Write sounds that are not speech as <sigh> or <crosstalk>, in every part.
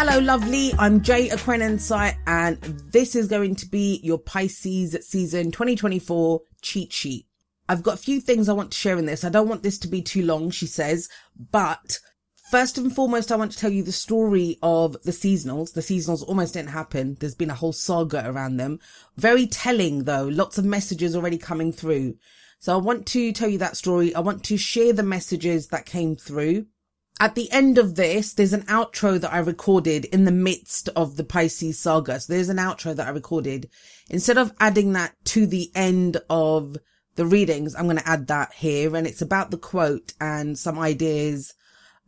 Hello, lovely. I'm Jay Aquarian and this is going to be your Pisces season 2024 cheat sheet. I've got a few things I want to share in this. I don't want this to be too long, she says, but first and foremost, I want to tell you the story of the seasonals. The seasonals almost didn't happen. There's been a whole saga around them. Very telling though. Lots of messages already coming through. So I want to tell you that story. I want to share the messages that came through. At the end of this, there's an outro that I recorded in the midst of the Pisces saga. So there's an outro that I recorded. Instead of adding that to the end of the readings, I'm going to add that here and it's about the quote and some ideas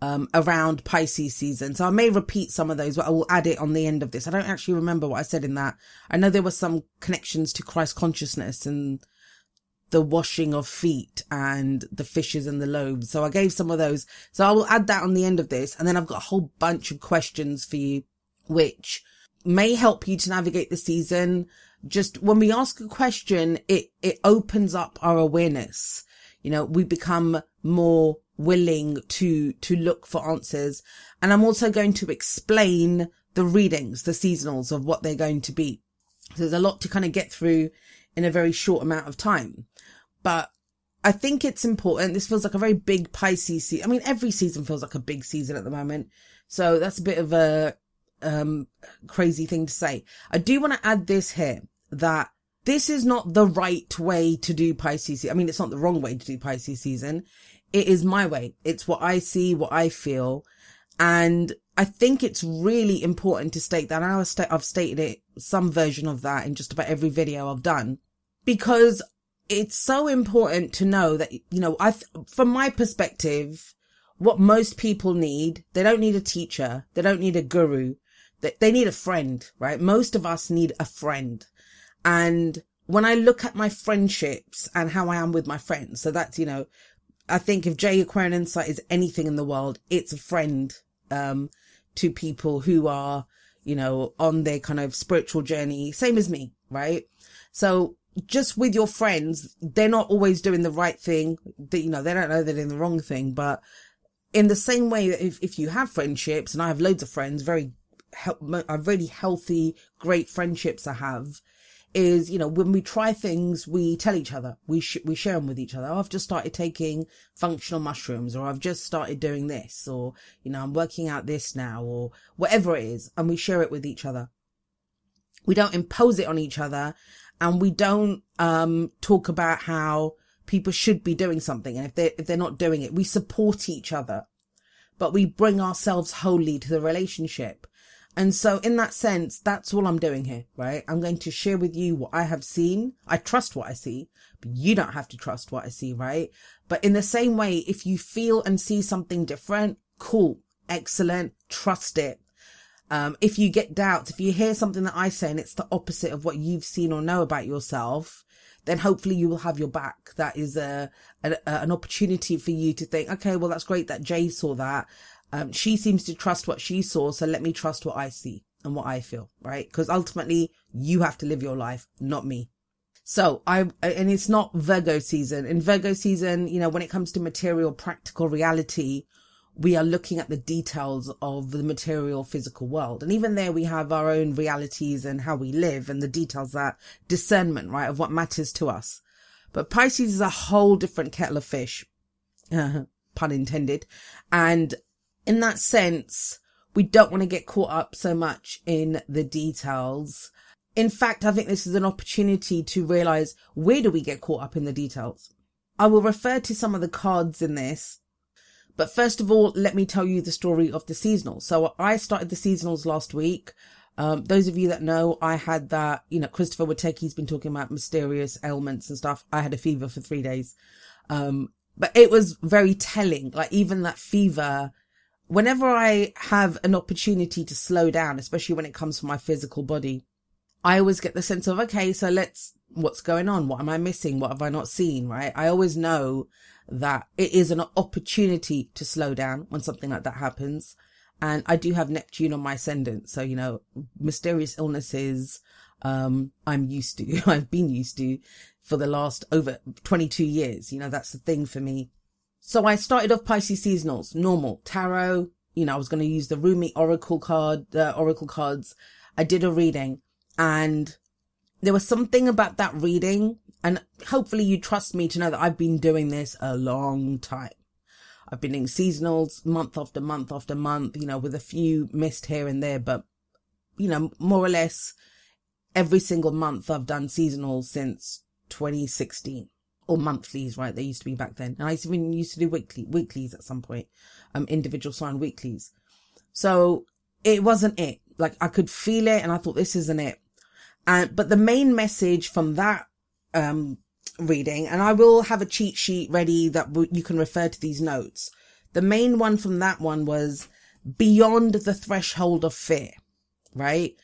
um, around Pisces season. So I may repeat some of those, but I will add it on the end of this. I don't actually remember what I said in that. I know there were some connections to Christ consciousness and the washing of feet and the fishes and the loaves. So I gave some of those. So I will add that on the end of this. And then I've got a whole bunch of questions for you, which may help you to navigate the season just when we ask a question, it, it opens up our awareness. You know, we become more willing to, to look for answers. And I'm also going to explain the readings, the seasonals of what they're going to be. So there's a lot to kind of get through in a very short amount of time. But I think it's important. This feels like a very big Pisces season. I mean, every season feels like a big season at the moment. So that's a bit of a, um, crazy thing to say. I do want to add this here that this is not the right way to do Pisces. I mean, it's not the wrong way to do Pisces season. It is my way. It's what I see, what I feel. And I think it's really important to state that. I've stated it, some version of that in just about every video I've done because it's so important to know that, you know, I, from my perspective, what most people need, they don't need a teacher. They don't need a guru. They, they need a friend, right? Most of us need a friend. And when I look at my friendships and how I am with my friends, so that's, you know, I think if Jay Aquarian Insight is anything in the world, it's a friend, um, to people who are, you know, on their kind of spiritual journey, same as me, right? So just with your friends, they're not always doing the right thing. That, you know, they don't know they're doing the wrong thing, but in the same way that if, if you have friendships and I have loads of friends, very, a uh, really healthy, great friendships I have, is, you know, when we try things, we tell each other, we, sh- we share them with each other. Oh, I've just started taking functional mushrooms or I've just started doing this or, you know, I'm working out this now or whatever it is. And we share it with each other. We don't impose it on each other and we don't, um, talk about how people should be doing something. And if they if they're not doing it, we support each other, but we bring ourselves wholly to the relationship. And so in that sense, that's all I'm doing here, right? I'm going to share with you what I have seen. I trust what I see, but you don't have to trust what I see, right? But in the same way, if you feel and see something different, cool, excellent, trust it. Um, if you get doubts, if you hear something that I say and it's the opposite of what you've seen or know about yourself, then hopefully you will have your back. That is a, a, an opportunity for you to think, okay, well, that's great that Jay saw that. Um, she seems to trust what she saw, so let me trust what I see and what I feel, right? Because ultimately you have to live your life, not me. So I, and it's not Virgo season. In Virgo season, you know, when it comes to material, practical reality, we are looking at the details of the material physical world. And even there we have our own realities and how we live and the details that discernment, right, of what matters to us. But Pisces is a whole different kettle of fish. Uh-huh, pun intended. And in that sense, we don't want to get caught up so much in the details. In fact, I think this is an opportunity to realize where do we get caught up in the details? I will refer to some of the cards in this. But first of all, let me tell you the story of the seasonals. So I started the seasonals last week. Um, those of you that know, I had that, you know, Christopher Witecki's been talking about mysterious ailments and stuff. I had a fever for three days. Um, but it was very telling. Like even that fever whenever I have an opportunity to slow down, especially when it comes to my physical body, I always get the sense of, okay, so let's, what's going on? What am I missing? What have I not seen? Right. I always know that it is an opportunity to slow down when something like that happens. And I do have Neptune on my ascendant. So, you know, mysterious illnesses, um, I'm used to, <laughs> I've been used to for the last over 22 years. You know, that's the thing for me. So I started off Pisces seasonals, normal, tarot, you know, I was going to use the Rumi Oracle card, uh, Oracle cards. I did a reading and there was something about that reading and hopefully you trust me to know that I've been doing this a long time. I've been doing seasonals month after month after month, you know, with a few missed here and there, but you know, more or less every single month I've done seasonals since 2016 or monthlies, right? They used to be back then. And I even used to do weekly, weeklies at some point, um, individual sign weeklies. So it wasn't it. Like I could feel it and I thought this isn't it. And, but the main message from that, um, reading, and I will have a cheat sheet ready that w- you can refer to these notes. The main one from that one was beyond the threshold of fear, right?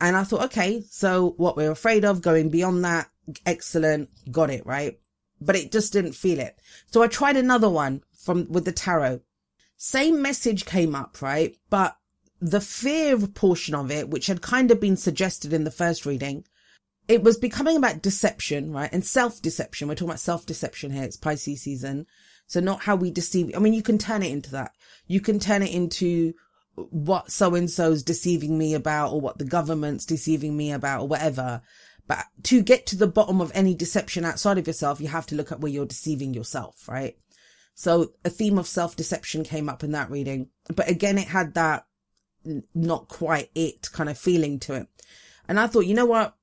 And I thought, okay, so what we're afraid of going beyond that, excellent, got it, right? But it just didn't feel it. So I tried another one from with the tarot. Same message came up, right? But the fear portion of it, which had kind of been suggested in the first reading, it was becoming about deception, right? And self-deception. We're talking about self-deception here. It's Pisces season. So not how we deceive. I mean, you can turn it into that. You can turn it into what so and so's deceiving me about or what the government's deceiving me about or whatever. But to get to the bottom of any deception outside of yourself, you have to look at where you're deceiving yourself, right? So a theme of self deception came up in that reading, but again, it had that not quite it kind of feeling to it. And I thought, you know what?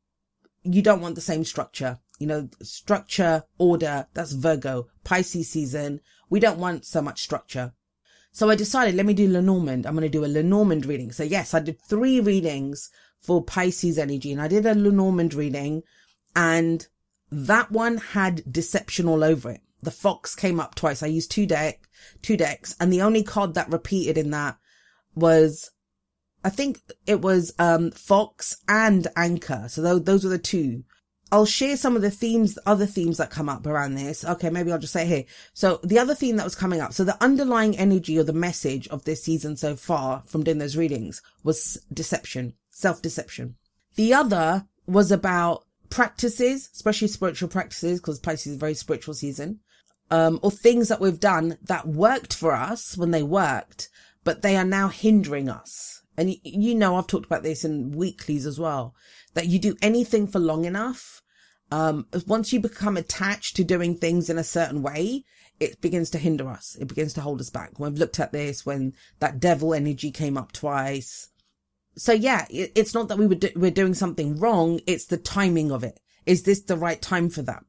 You don't want the same structure. You know, structure, order, that's Virgo, Pisces season. We don't want so much structure. So I decided, let me do Lenormand. I'm going to do a Lenormand reading. So yes, I did three readings for Pisces energy and I did a Lenormand reading and that one had deception all over it. The fox came up twice. I used two deck, two decks and the only card that repeated in that was, I think it was, um, fox and anchor. So those, those were the two. I'll share some of the themes, other themes that come up around this. Okay, maybe I'll just say here. So the other theme that was coming up, so the underlying energy or the message of this season so far from doing those readings was deception, self-deception. The other was about practices, especially spiritual practices, because Pisces is a very spiritual season, um, or things that we've done that worked for us when they worked, but they are now hindering us. And you know, I've talked about this in weeklies as well that you do anything for long enough. Um, once you become attached to doing things in a certain way, it begins to hinder us. It begins to hold us back. We've looked at this when that devil energy came up twice. So yeah, it, it's not that we were, do, we're doing something wrong. It's the timing of it. Is this the right time for that?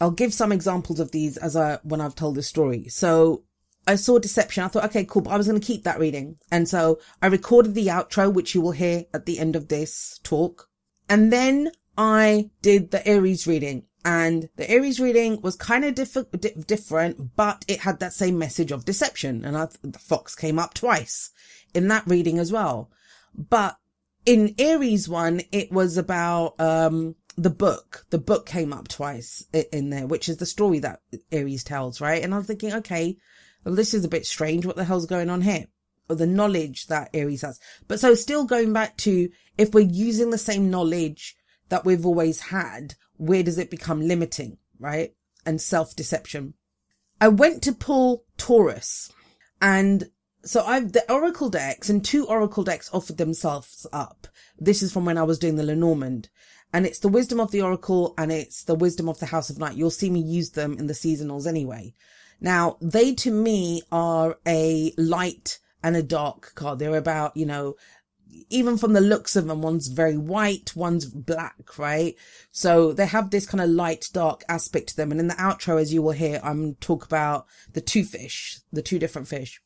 I'll give some examples of these as I, when I've told this story. So I saw deception. I thought, okay, cool. But I was going to keep that reading. And so I recorded the outro, which you will hear at the end of this talk. And then I did the Aries reading and the Aries reading was kind of diff- di- different, but it had that same message of deception. And I, the fox came up twice in that reading as well. But in Aries one, it was about, um, the book. The book came up twice in there, which is the story that Aries tells, right? And I was thinking, okay, well, this is a bit strange. What the hell's going on here? or the knowledge that Aries has. But so still going back to if we're using the same knowledge that we've always had, where does it become limiting, right? And self deception. I went to pull Taurus and so I've the Oracle decks and two Oracle decks offered themselves up. This is from when I was doing the Lenormand and it's the wisdom of the Oracle and it's the wisdom of the House of Night. You'll see me use them in the seasonals anyway. Now they to me are a light and a dark card. They're about, you know, even from the looks of them, one's very white, one's black, right? So they have this kind of light, dark aspect to them. And in the outro, as you will hear, I'm talk about the two fish, the two different fish.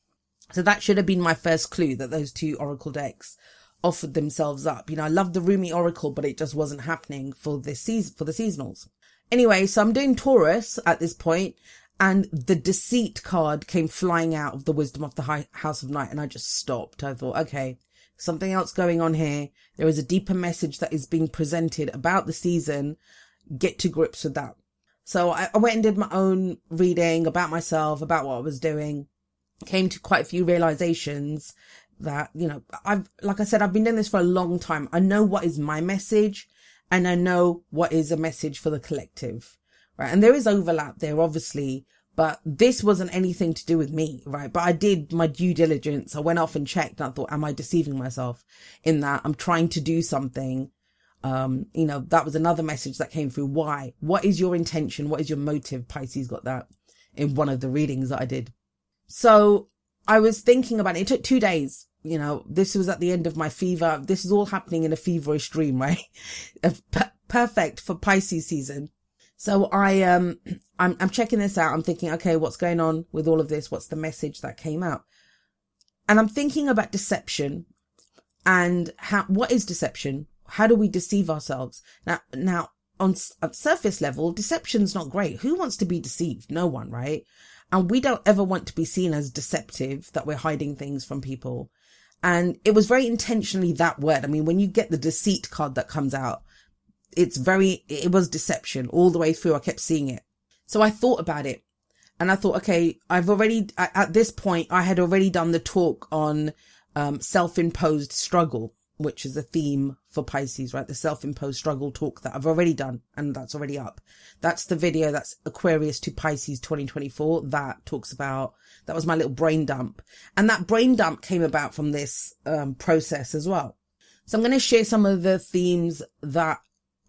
So that should have been my first clue that those two oracle decks offered themselves up. You know, I love the Rumi oracle, but it just wasn't happening for this season, for the seasonals. Anyway, so I'm doing Taurus at this point and the deceit card came flying out of the wisdom of the high house of night and i just stopped. I thought okay something else going on here. There is a deeper message that is being presented about the season. Get to grips with that. So I, I went and did my own reading about myself about what i was doing. Came to quite a few realizations that you know i've like i said i've been doing this for a long time. I know what is my message and i know what is a message for the collective right? And there is overlap there, obviously, But this wasn't anything to do with me, right? But I did my due diligence. I went off and checked and I thought, am I deceiving myself in that I'm trying to do something? Um, you know, that was another message that came through. Why? What is your intention? What is your motive? Pisces got that in one of the readings that I did. So I was thinking about it. It took two days. You know, this was at the end of my fever. This is all happening in a feverish dream, <laughs> right? Perfect for Pisces season. So I, um, <clears throat> I'm, I'm checking this out. I'm thinking, okay, what's going on with all of this? What's the message that came out? And I'm thinking about deception and how, what is deception? How do we deceive ourselves? Now, now on surface level, deception's not great. Who wants to be deceived? No one, right? And we don't ever want to be seen as deceptive, that we're hiding things from people. And it was very intentionally that word. I mean, when you get the deceit card that comes out, it's very, it was deception all the way through. I kept seeing it. So I thought about it and I thought, okay, I've already, at this point, I had already done the talk on, um, self-imposed struggle which is a theme for Pisces, right? The self-imposed struggle talk that I've already done and that's already up. That's the video that's Aquarius to Pisces 2024 that talks about, that was my little brain dump. And that brain dump came about from this um, process as well. So I'm going to share some of the themes that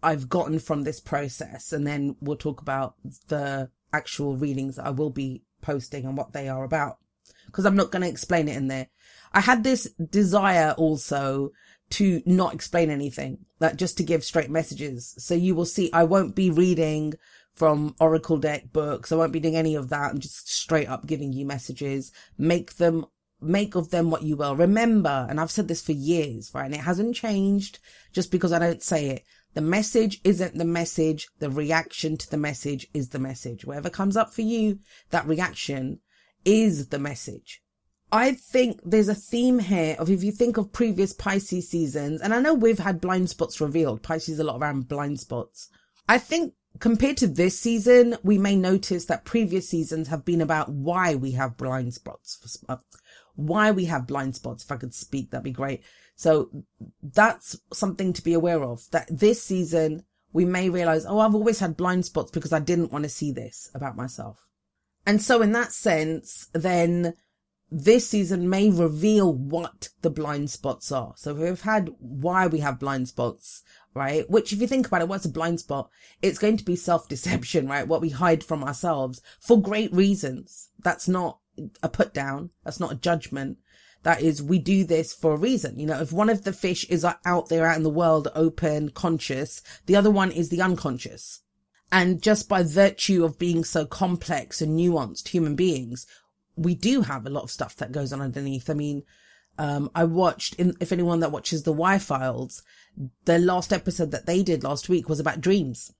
I've gotten from this process and then we'll talk about the actual readings I will be posting and what they are about. Because I'm not going to explain it in there. I had this desire also to not explain anything, like just to give straight messages. So you will see, I won't be reading from Oracle deck books. I won't be doing any of that. I'm just straight up giving you messages. Make them, make of them what you will. Remember, and I've said this for years, right? And it hasn't changed just because I don't say it. The message isn't the message. The reaction to the message is the message. Whatever comes up for you, that reaction is the message. I think there's a theme here of if you think of previous Pisces seasons, and I know we've had blind spots revealed. Pisces a lot around blind spots. I think compared to this season, we may notice that previous seasons have been about why we have blind spots. Uh, why we have blind spots. If I could speak, that'd be great. So that's something to be aware of that this season we may realize, oh, I've always had blind spots because I didn't want to see this about myself. And so in that sense, then this season may reveal what the blind spots are. So we've had why we have blind spots, right? Which if you think about it, what's a blind spot? It's going to be self-deception, <laughs> right? What we hide from ourselves for great reasons. That's not a put down. That's not a judgment. That is, we do this for a reason. You know, if one of the fish is out there out in the world, open, conscious, the other one is the unconscious. And just by virtue of being so complex and nuanced human beings, we do have a lot of stuff that goes on underneath. I mean, um, I watched in, if anyone that watches the Y files, the last episode that they did last week was about dreams.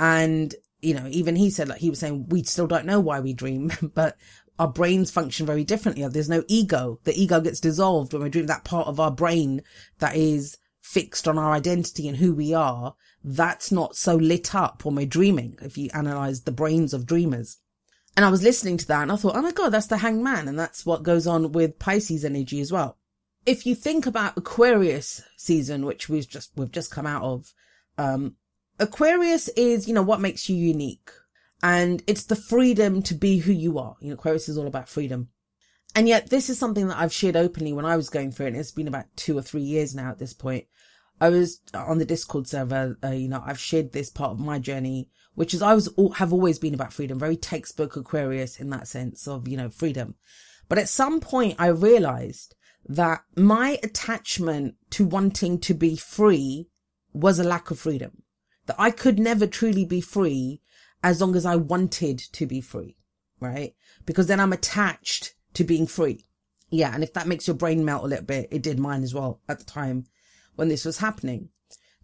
And, you know, even he said, like, he was saying, we still don't know why we dream, <laughs> but our brains function very differently. There's no ego. The ego gets dissolved when we dream. That part of our brain that is fixed on our identity and who we are, that's not so lit up when we're dreaming. If you analyze the brains of dreamers. And I was listening to that and I thought, oh my God, that's the hanged man. And that's what goes on with Pisces energy as well. If you think about Aquarius season, which we've just, we've just come out of, um, Aquarius is, you know, what makes you unique. And it's the freedom to be who you are. You know, Aquarius is all about freedom. And yet this is something that I've shared openly when I was going through it. And it's been about two or three years now at this point. I was on the Discord server, uh, you know, I've shared this part of my journey which is I was all, have always been about freedom, very textbook Aquarius in that sense of, you know, freedom. But at some point I realized that my attachment to wanting to be free was a lack of freedom. That I could never truly be free as long as I wanted to be free, right? Because then I'm attached to being free. Yeah. And if that makes your brain melt a little bit, it did mine as well at the time when this was happening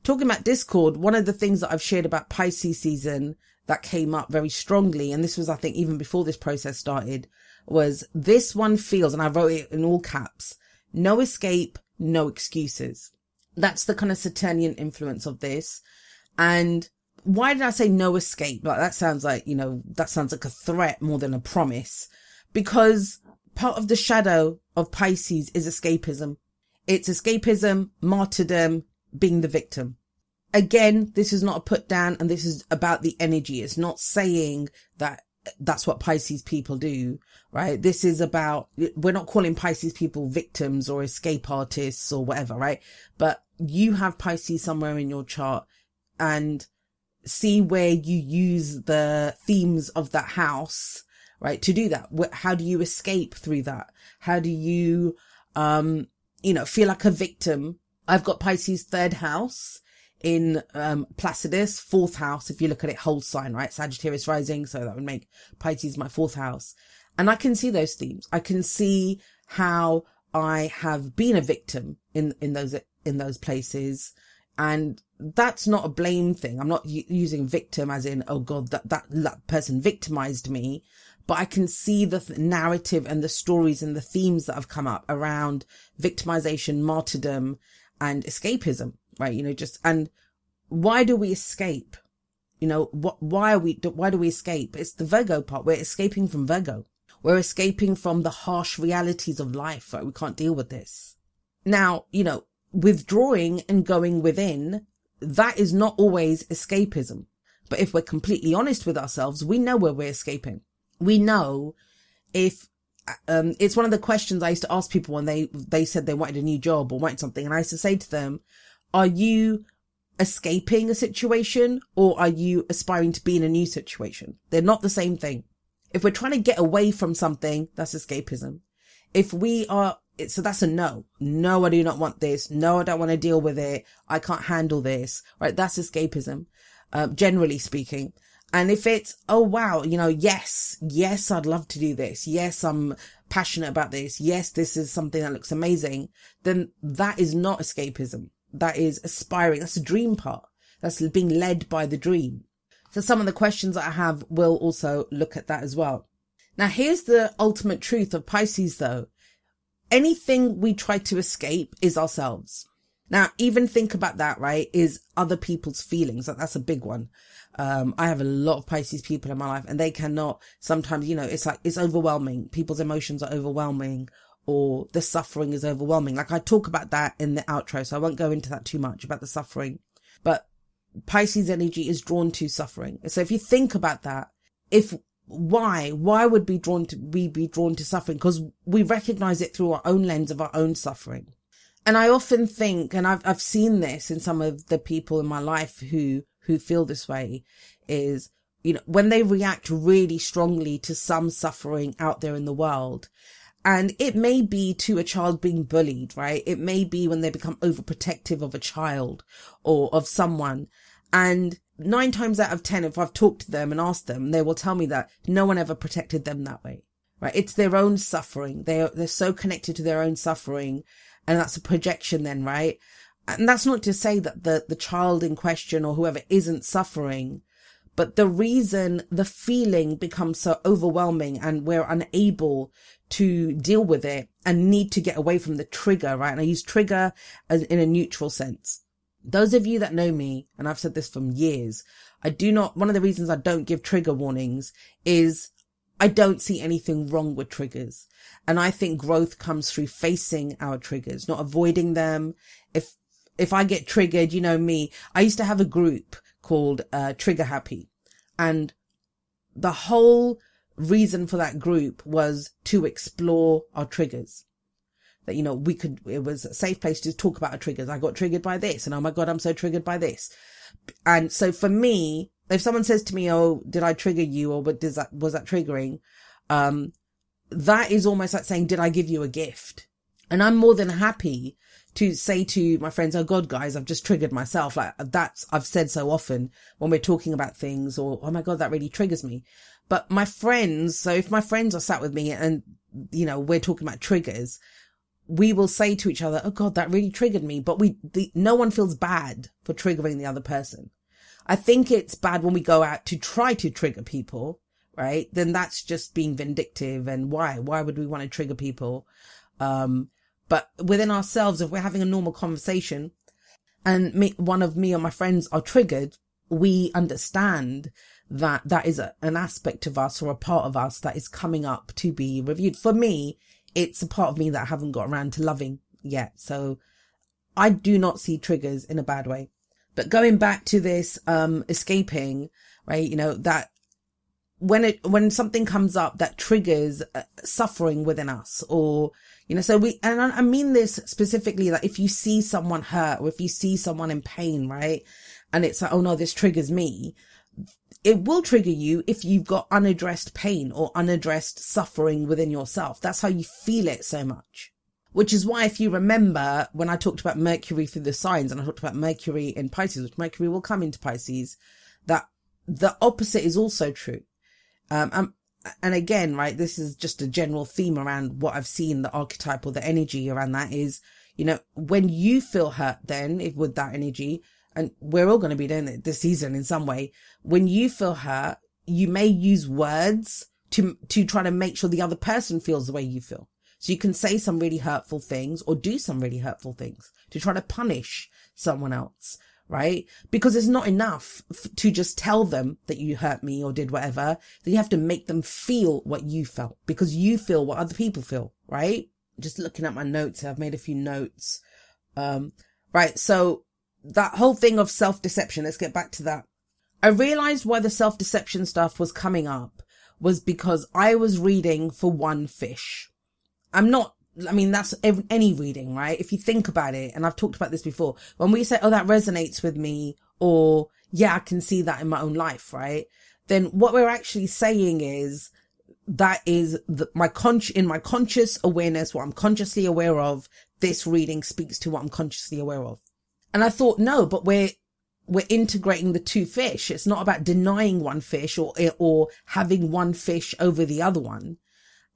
talking about Discord, one of the things that I've shared about Pisces season that came up very strongly, and this was, I think, even before this process started, was this one feels, and I wrote it in all caps, no escape, no excuses. That's the kind of Saturnian influence of this. And why did I say no escape? Like that sounds like, you know, that sounds like a threat more than a promise because part of the shadow of Pisces is escapism. It's escapism, martyrdom, being the victim. Again, this is not a put down and this is about the energy. It's not saying that that's what Pisces people do, right? This is about, we're not calling Pisces people victims or escape artists or whatever, right? But you have Pisces somewhere in your chart and see where you use the themes of that house, right? To do that. How do you escape through that? How do you, um, you know, feel like a victim? I've got Pisces third house in um, Placidus, fourth house, if you look at it, whole sign, right? Sagittarius rising. So that would make Pisces my fourth house. And I can see those themes. I can see how I have been a victim in, in those, in those places. And that's not a blame thing. I'm not using victim as in, oh God, that, that, that person victimized me. But I can see the th- narrative and the stories and the themes that have come up around victimization, martyrdom, and escapism right? You know, just, and why do we escape? You know, what, why are we, why do we escape? It's the Virgo part. We're escaping from Virgo. We're escaping from the harsh realities of life, right? We can't deal with this. Now, you know, withdrawing and going within, that is not always escapism. But if we're completely honest with ourselves, we know where we're escaping. We know if um, it's one of the questions I used to ask people when they they said they wanted a new job or wanted something, and I used to say to them, are you escaping a situation or are you aspiring to be in a new situation? They're not the same thing. If we're trying to get away from something, that's escapism. If we are, so that's a no. No, I do not want this. No, I don't want to deal with it. I can't handle this. Right. That's escapism, uh, generally speaking. And if it's, oh wow, you know, yes, yes, I'd love to do this. Yes, I'm passionate about this. Yes, this is something that looks amazing. Then that is not escapism that is aspiring. That's the dream part. That's being led by the dream. So some of the questions that I have will also look at that as well. Now here's the ultimate truth of Pisces though. Anything we try to escape is ourselves. Now, even think about that, right? Is other people's feelings. Like, That's a big one. Um, I have a lot of Pisces people in my life and they cannot sometimes, you know, it's like, it's overwhelming. People's emotions are overwhelming or the suffering is overwhelming. Like I talk about that in the outro, so I won't go into that too much about the suffering, but Pisces energy is drawn to suffering. So if you think about that, if why, why would be drawn to, we be drawn to suffering? Because we recognize it through our own lens of our own suffering. And I often think, and I've, I've seen this in some of the people in my life who, who feel this way is, you know, when they react really strongly to some suffering out there in the world, and it may be to a child being bullied, right? It may be when they become overprotective of a child or of someone. And nine times out of 10, if I've talked to them and asked them, they will tell me that no one ever protected them that way, right? It's their own suffering. They're, they're so connected to their own suffering. And that's a projection then, right? And that's not to say that the, the child in question or whoever isn't suffering, but the reason the feeling becomes so overwhelming and we're unable to deal with it and need to get away from the trigger, right? And I use trigger as in a neutral sense. Those of you that know me, and I've said this from years, I do not, one of the reasons I don't give trigger warnings is I don't see anything wrong with triggers. And I think growth comes through facing our triggers, not avoiding them. If, if I get triggered, you know me, I used to have a group called, uh, Trigger Happy and the whole reason for that group was to explore our triggers. That, you know, we could, it was a safe place to talk about our triggers. I got triggered by this and oh my God, I'm so triggered by this. And so for me, if someone says to me, Oh, did I trigger you? Or what does that, was that triggering? Um, that is almost like saying, did I give you a gift? And I'm more than happy to say to my friends, Oh God, guys, I've just triggered myself. Like that's, I've said so often when we're talking about things or, Oh my God, that really triggers me. But my friends, so if my friends are sat with me and, you know, we're talking about triggers, we will say to each other, Oh God, that really triggered me. But we, the, no one feels bad for triggering the other person. I think it's bad when we go out to try to trigger people, right? Then that's just being vindictive. And why? Why would we want to trigger people? Um, but within ourselves, if we're having a normal conversation and me, one of me or my friends are triggered, we understand that that is a, an aspect of us or a part of us that is coming up to be reviewed. For me, it's a part of me that I haven't got around to loving yet. So I do not see triggers in a bad way. But going back to this, um, escaping, right? You know, that when it, when something comes up that triggers uh, suffering within us or, you know, so we, and I, I mean this specifically that if you see someone hurt or if you see someone in pain, right? And it's like, oh no, this triggers me. It will trigger you if you've got unaddressed pain or unaddressed suffering within yourself. That's how you feel it so much. Which is why, if you remember, when I talked about Mercury through the signs and I talked about Mercury in Pisces, which Mercury will come into Pisces, that the opposite is also true. Um, and, and again, right, this is just a general theme around what I've seen, the archetype or the energy around that is, you know, when you feel hurt then if, with that energy, and we're all going to be doing it this season in some way, when you feel hurt, you may use words to, to try to make sure the other person feels the way you feel. So you can say some really hurtful things or do some really hurtful things to try to punish someone else, right? Because it's not enough f- to just tell them that you hurt me or did whatever. That you have to make them feel what you felt because you feel what other people feel, right? Just looking at my notes, I've made a few notes. Um, right. So that whole thing of self deception, let's get back to that. I realized why the self deception stuff was coming up was because I was reading for one fish. I'm not, I mean, that's any reading, right? If you think about it, and I've talked about this before, when we say, oh, that resonates with me, or yeah, I can see that in my own life, right? Then what we're actually saying is that is the, my con in my conscious awareness, what I'm consciously aware of, this reading speaks to what I'm consciously aware of. And I thought, no, but we're, we're integrating the two fish. It's not about denying one fish or, or having one fish over the other one.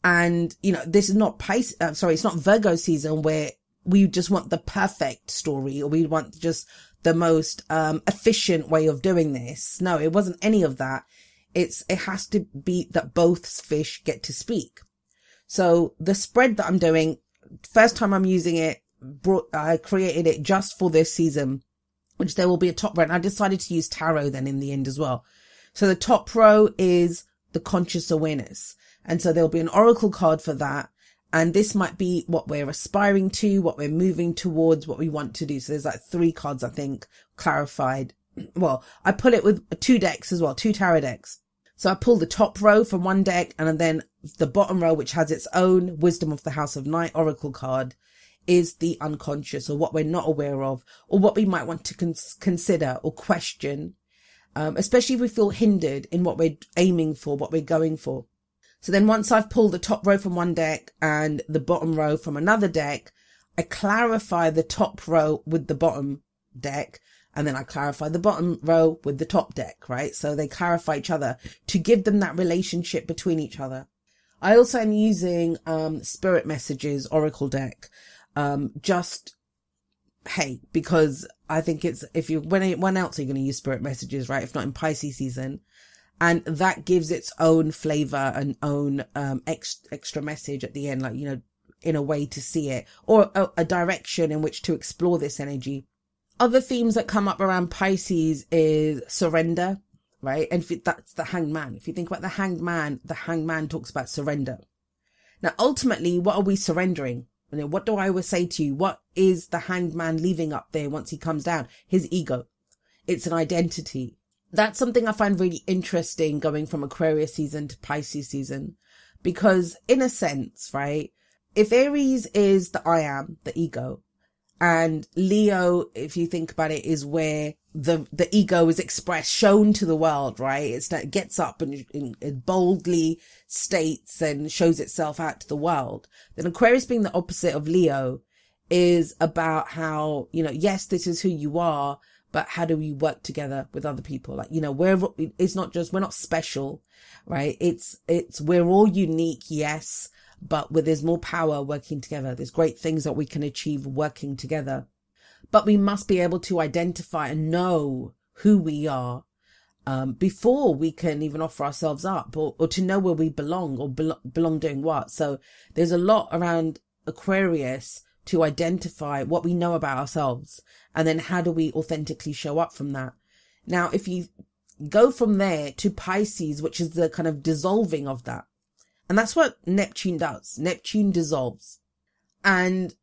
And, you know, this is not Pisces, uh, sorry, it's not Virgo season where we just want the perfect story or we want just the most, um, efficient way of doing this. No, it wasn't any of that. It's, it has to be that both fish get to speak. So the spread that I'm doing, first time I'm using it, brought, I created it just for this season, which there will be a top row. And I decided to use tarot then in the end as well. So the top row is the conscious awareness. And so there'll be an oracle card for that. And this might be what we're aspiring to, what we're moving towards, what we want to do. So there's like three cards, I think, clarified. <clears throat> Well, I pull it with two decks as well, two tarot decks. So I pull the top row from one deck and then the bottom row, which has its own wisdom of the house of night oracle card is the unconscious or what we're not aware of or what we might want to cons- consider or question. Um, especially if we feel hindered in what we're aiming for, what we're going for. So then once I've pulled the top row from one deck and the bottom row from another deck, I clarify the top row with the bottom deck and then I clarify the bottom row with the top deck, right? So they clarify each other to give them that relationship between each other. I also am using, um, spirit messages oracle deck, um, just, hey, because I think it's, if you, when, when else are you going to use spirit messages, right? If not in Pisces season, and that gives its own flavor and own um ex- extra message at the end like you know in a way to see it or a, a direction in which to explore this energy. Other themes that come up around pisces is surrender right? And that's the hanged man. If you think about the hanged man the hanged man talks about surrender. Now ultimately what are we surrendering you know, what do I always say to you? What is the hanged man leaving up there once he comes down? His ego. It's an identity that's something I find really interesting going from Aquarius season to Pisces season. Because in a sense, right? If Aries is the I am, the ego, and Leo, if you think about it, is where the, the ego is expressed, shown to the world, right? It's that it gets up and, and, and boldly states and shows itself out to the world. Then Aquarius being the opposite of Leo is about how, you know, yes, this is who you are, but how do we work together with other people? Like, you know, we're, it's not just, we're not special, right? It's, it's, we're all unique, yes, but where there's more power working together. There's great things that we can achieve working together, but we must be able to identify and know who we are. Um, before we can even offer ourselves up or, or to know where we belong or be- belong doing what. So there's a lot around Aquarius to identify what we know about ourselves and then how do we authentically show up from that? Now, if you go from there to Pisces, which is the kind of dissolving of that, and that's what Neptune does. Neptune dissolves. And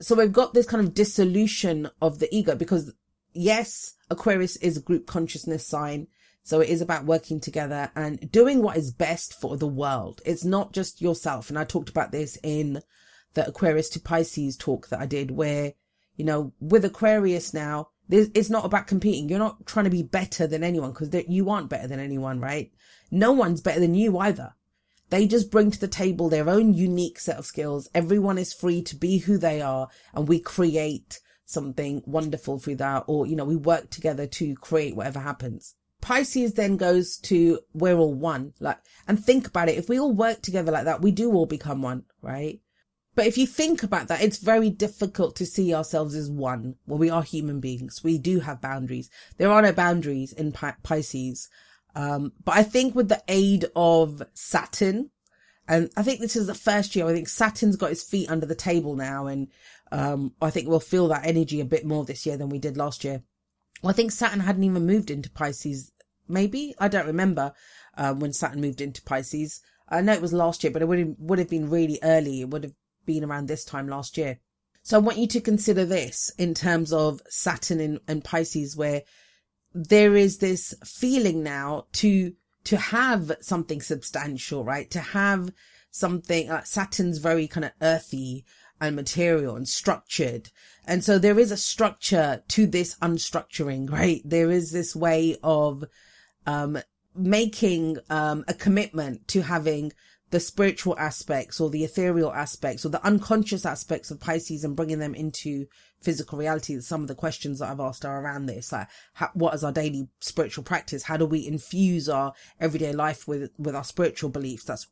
so we've got this kind of dissolution of the ego because yes, Aquarius is a group consciousness sign. So it is about working together and doing what is best for the world. It's not just yourself. And I talked about this in the Aquarius to Pisces talk that I did where, you know, with Aquarius now, it's not about competing. You're not trying to be better than anyone because you aren't better than anyone, right? No one's better than you either. They just bring to the table their own unique set of skills. Everyone is free to be who they are and we create something wonderful through that or, you know, we work together to create whatever happens. Pisces then goes to we're all one. Like, and think about it. If we all work together like that, we do all become one, right? But if you think about that, it's very difficult to see ourselves as one. Well, we are human beings. We do have boundaries. There are no boundaries in Pisces. Um, but I think with the aid of Saturn, and I think this is the first year, I think Saturn's got his feet under the table now. And, um, I think we'll feel that energy a bit more this year than we did last year. Well, I think Saturn hadn't even moved into Pisces. Maybe I don't remember um, when Saturn moved into Pisces. I know it was last year, but it would have, would have been really early. It would have been around this time last year. So I want you to consider this in terms of Saturn and Pisces, where there is this feeling now to to have something substantial, right? To have something. Uh, Saturn's very kind of earthy and material and structured. And so there is a structure to this unstructuring, <laughs> right? There is this way of, um, making, um, a commitment to having the spiritual aspects or the ethereal aspects or the unconscious aspects of Pisces and bringing them into physical reality. Some of the questions that I've asked are around this, like how, what is our daily spiritual practice? How do we infuse our everyday life with, with our spiritual beliefs? That's,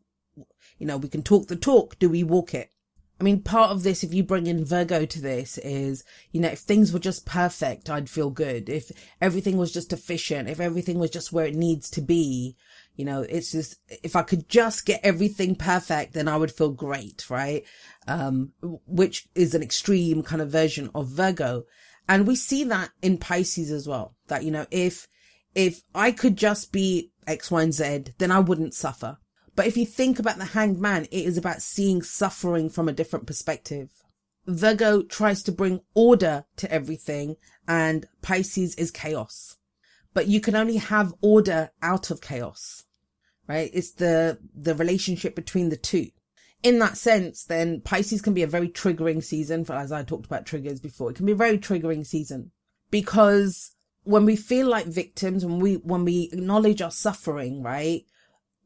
you know, we can talk the talk. Do we walk it? I mean, part of this, if you bring in Virgo to this is, you know, if things were just perfect, I'd feel good. If everything was just efficient, if everything was just where it needs to be, you know, it's just, if I could just get everything perfect, then I would feel great, right? Um, which is an extreme kind of version of Virgo. And we see that in Pisces as well, that, you know, if, if I could just be X, Y, and Z, then I wouldn't suffer. But if you think about the hanged man, it is about seeing suffering from a different perspective. Virgo tries to bring order to everything and Pisces is chaos. But you can only have order out of chaos, right? It's the, the relationship between the two. In that sense, then Pisces can be a very triggering season for, as I talked about triggers before, it can be a very triggering season because when we feel like victims, when we, when we acknowledge our suffering, right?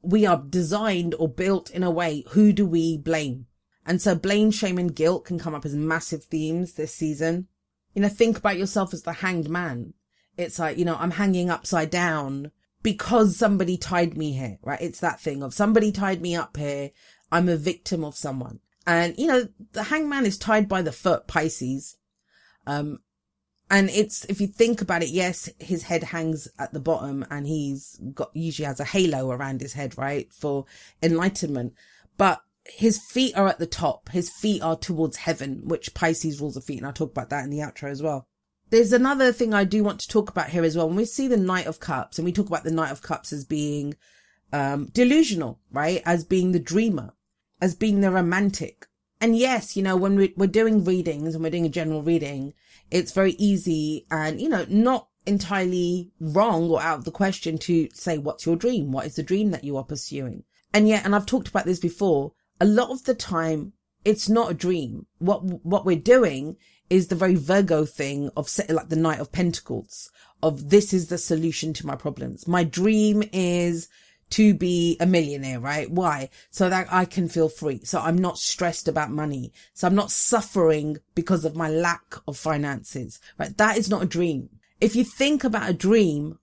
we are designed or built in a way, who do we blame? And so blame, shame and guilt can come up as massive themes this season. You know, think about yourself as the hanged man. It's like, you know, I'm hanging upside down because somebody tied me here, right? It's that thing of somebody tied me up here. I'm a victim of someone. And, you know, the hanged man is tied by the foot, Pisces. Um, and it's if you think about it yes his head hangs at the bottom and he's got usually has a halo around his head right for enlightenment but his feet are at the top his feet are towards heaven which pisces rules the feet and i'll talk about that in the outro as well there's another thing i do want to talk about here as well when we see the knight of cups and we talk about the knight of cups as being um delusional right as being the dreamer as being the romantic and yes, you know, when we're, we're doing readings and we're doing a general reading, it's very easy and, you know, not entirely wrong or out of the question to say, what's your dream? What is the dream that you are pursuing? And yet, and I've talked about this before, a lot of the time, it's not a dream. What, what we're doing is the very Virgo thing of like the Knight of Pentacles of this is the solution to my problems. My dream is to be a millionaire, right? Why? So that I can feel free. So I'm not stressed about money. So I'm not suffering because of my lack of finances, right? That is not a dream. If you think about a dream,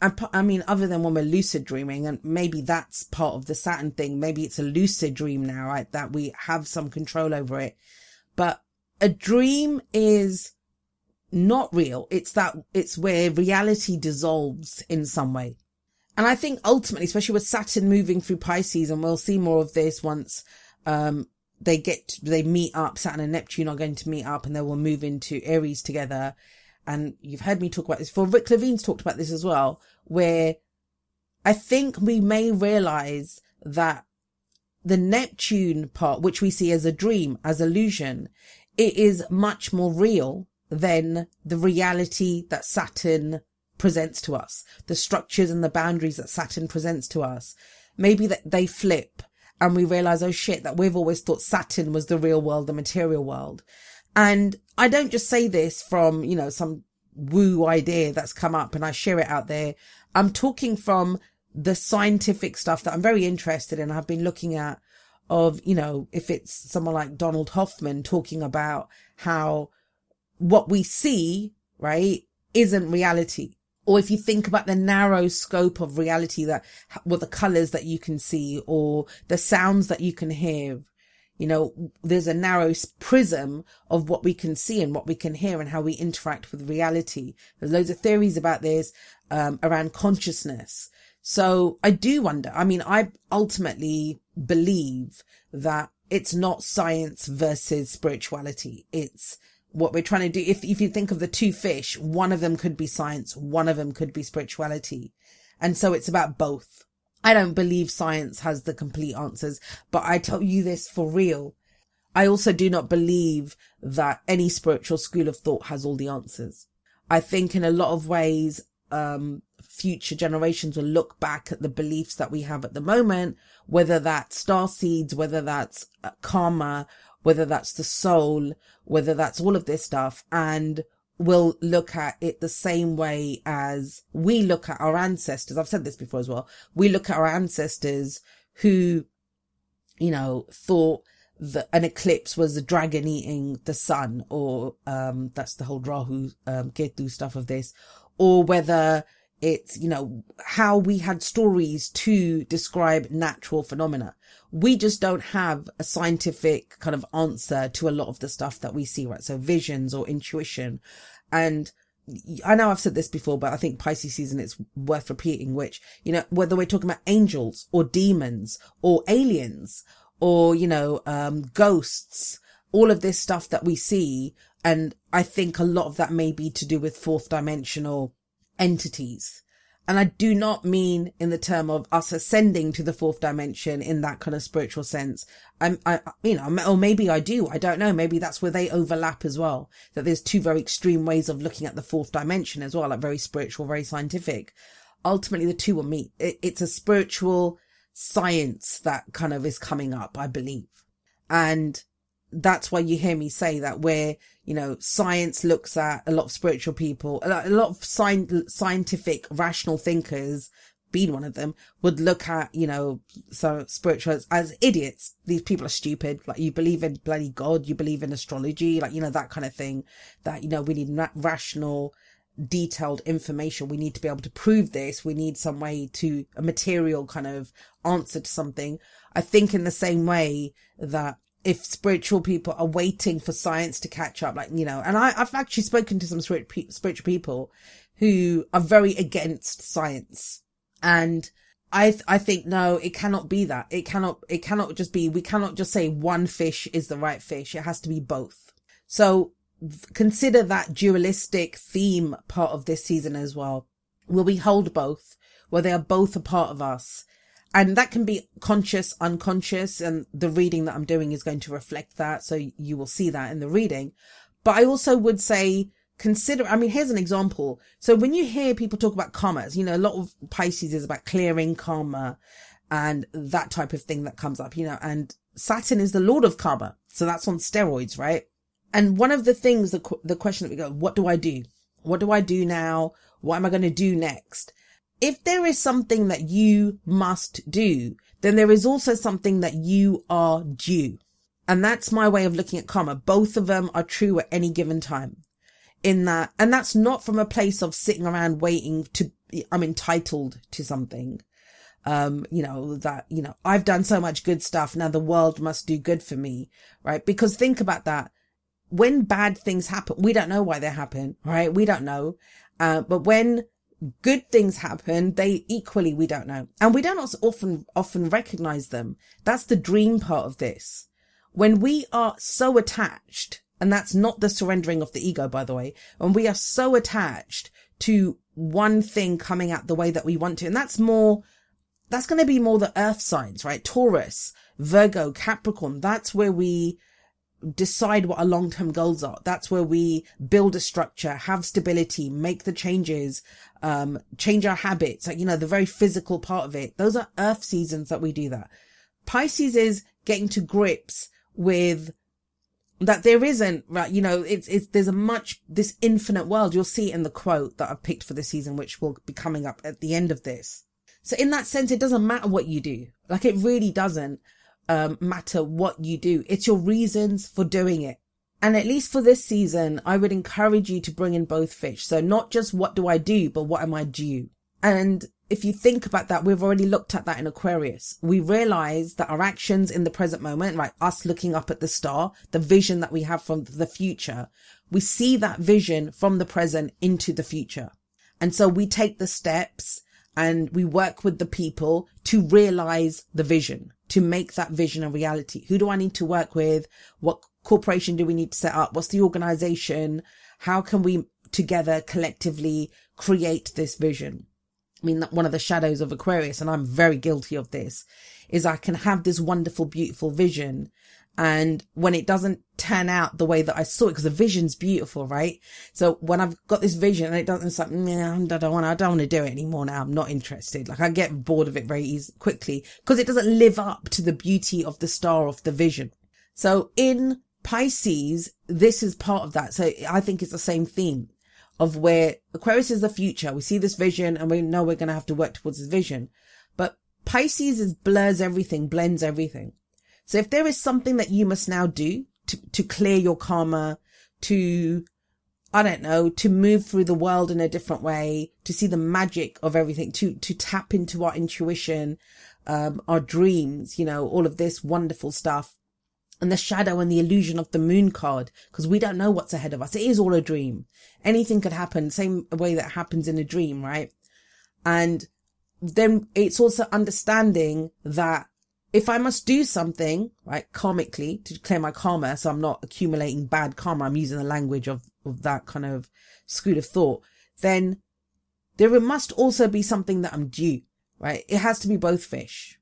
I mean, other than when we're lucid dreaming, and maybe that's part of the Saturn thing. Maybe it's a lucid dream now, right? That we have some control over it. But a dream is not real. It's that, it's where reality dissolves in some way. And I think ultimately, especially with Saturn moving through Pisces, and we'll see more of this once, um, they get, they meet up, Saturn and Neptune are going to meet up and they will move into Aries together. And you've heard me talk about this before. Rick Levine's talked about this as well, where I think we may realize that the Neptune part, which we see as a dream, as illusion, it is much more real than the reality that Saturn presents to us, the structures and the boundaries that Saturn presents to us. Maybe that they flip and we realize, oh shit, that we've always thought Saturn was the real world, the material world. And I don't just say this from, you know, some woo idea that's come up and I share it out there. I'm talking from the scientific stuff that I'm very interested in. I've been looking at of, you know, if it's someone like Donald Hoffman talking about how what we see, right, isn't reality. Or if you think about the narrow scope of reality that, what the colors that you can see or the sounds that you can hear, you know, there's a narrow prism of what we can see and what we can hear and how we interact with reality. There's loads of theories about this, um, around consciousness. So I do wonder. I mean, I ultimately believe that it's not science versus spirituality. It's what we're trying to do. If, if you think of the two fish, one of them could be science, one of them could be spirituality. And so it's about both. I don't believe science has the complete answers, but I tell you this for real. I also do not believe that any spiritual school of thought has all the answers. I think in a lot of ways, um, future generations will look back at the beliefs that we have at the moment, whether that's star seeds, whether that's uh, karma, whether that's the soul, whether that's all of this stuff, and will look at it the same way as we look at our ancestors. I've said this before as well. We look at our ancestors who, you know, thought that an eclipse was a dragon eating the sun, or um, that's the whole Rahu um, Ketu stuff of this, or whether it's, you know, how we had stories to describe natural phenomena. We just don't have a scientific kind of answer to a lot of the stuff that we see, right? So visions or intuition. And I know I've said this before, but I think Pisces season it's worth repeating, which, you know, whether we're talking about angels or demons or aliens or, you know, um, ghosts, all of this stuff that we see. And I think a lot of that may be to do with fourth dimensional entities. And I do not mean in the term of us ascending to the fourth dimension in that kind of spiritual sense. I'm, I, you know, or maybe I do. I don't know. Maybe that's where they overlap as well. That there's two very extreme ways of looking at the fourth dimension as well, like very spiritual, very scientific. Ultimately, the two will meet. It, it's a spiritual science that kind of is coming up, I believe. And that's why you hear me say that where, you know, science looks at a lot of spiritual people, a lot of sci- scientific, rational thinkers, being one of them, would look at, you know, so spirituals as idiots. These people are stupid. Like you believe in bloody God, you believe in astrology, like, you know, that kind of thing that, you know, we need ra- rational, detailed information. We need to be able to prove this. We need some way to a material kind of answer to something. I think in the same way that if spiritual people are waiting for science to catch up, like, you know, and I, have actually spoken to some spiritual people who are very against science. And I, I think, no, it cannot be that. It cannot, it cannot just be, we cannot just say one fish is the right fish. It has to be both. So consider that dualistic theme part of this season as well. Will we hold both? Where they are both a part of us? And that can be conscious, unconscious, and the reading that I'm doing is going to reflect that. So you will see that in the reading. But I also would say consider, I mean, here's an example. So when you hear people talk about karmas, you know, a lot of Pisces is about clearing karma and that type of thing that comes up, you know, and Saturn is the Lord of karma. So that's on steroids, right? And one of the things, the, the question that we go, what do I do? What do I do now? What am I going to do next? If there is something that you must do, then there is also something that you are due. And that's my way of looking at karma. Both of them are true at any given time in that, and that's not from a place of sitting around waiting to, I'm entitled to something. Um, you know, that, you know, I've done so much good stuff. Now the world must do good for me, right? Because think about that. When bad things happen, we don't know why they happen, right? We don't know. Uh, but when good things happen, they equally, we don't know. And we don't often, often recognize them. That's the dream part of this. When we are so attached, and that's not the surrendering of the ego, by the way, when we are so attached to one thing coming out the way that we want to, and that's more, that's going to be more the earth signs, right? Taurus, Virgo, Capricorn. That's where we, decide what our long-term goals are. That's where we build a structure, have stability, make the changes, um, change our habits. Like, you know, the very physical part of it. Those are earth seasons that we do that. Pisces is getting to grips with that there isn't right you know it's it's there's a much this infinite world you'll see in the quote that i've picked for the season which will be coming up at the end of this so in that sense it doesn't matter what you do like it really doesn't um, matter what you do. It's your reasons for doing it. And at least for this season i would encourage you to bring in both fish. So not just what do i do but what am i due? And if you think about that, we've already looked at that in Aquarius. We realize that our actions in the present moment, like us looking up at the star, the vision that we have from the future, we see that vision from the present into the future. And so we take the steps and we work with the people to realize the vision, to make that vision a reality. Who do I need to work with? What corporation do we need to set up? What's the organization? How can we together collectively create this vision? I mean, one of the shadows of Aquarius, and I'm very guilty of this, is I can have this wonderful, beautiful vision. And when it doesn't turn out the way that I saw it, because the vision's beautiful, right? So when I've got this vision and it doesn't, it's like, nah, I don't want, I don't want to do it anymore now. I'm not interested. Like I get bored of it very easy, quickly because it doesn't live up to the beauty of the star of the vision. So in Pisces, this is part of that. So I think it's the same theme of where Aquarius is the future. We see this vision and we know we're going to have to work towards this vision. But Pisces is blurs everything, blends everything. So if there is something that you must now do to, to clear your karma, to, I don't know, to move through the world in a different way, to see the magic of everything, to, to tap into our intuition, um, our dreams, you know, all of this wonderful stuff and the shadow and the illusion of the moon card because we don't know what's ahead of us. It is all a dream. Anything could happen, same way that happens in a dream, right? And then it's also understanding that if I must do something, right, karmically to clear my karma, so I'm not accumulating bad karma, I'm using the language of, of that kind of school of thought, then there must also be something that I'm due, right? It has to be both fish.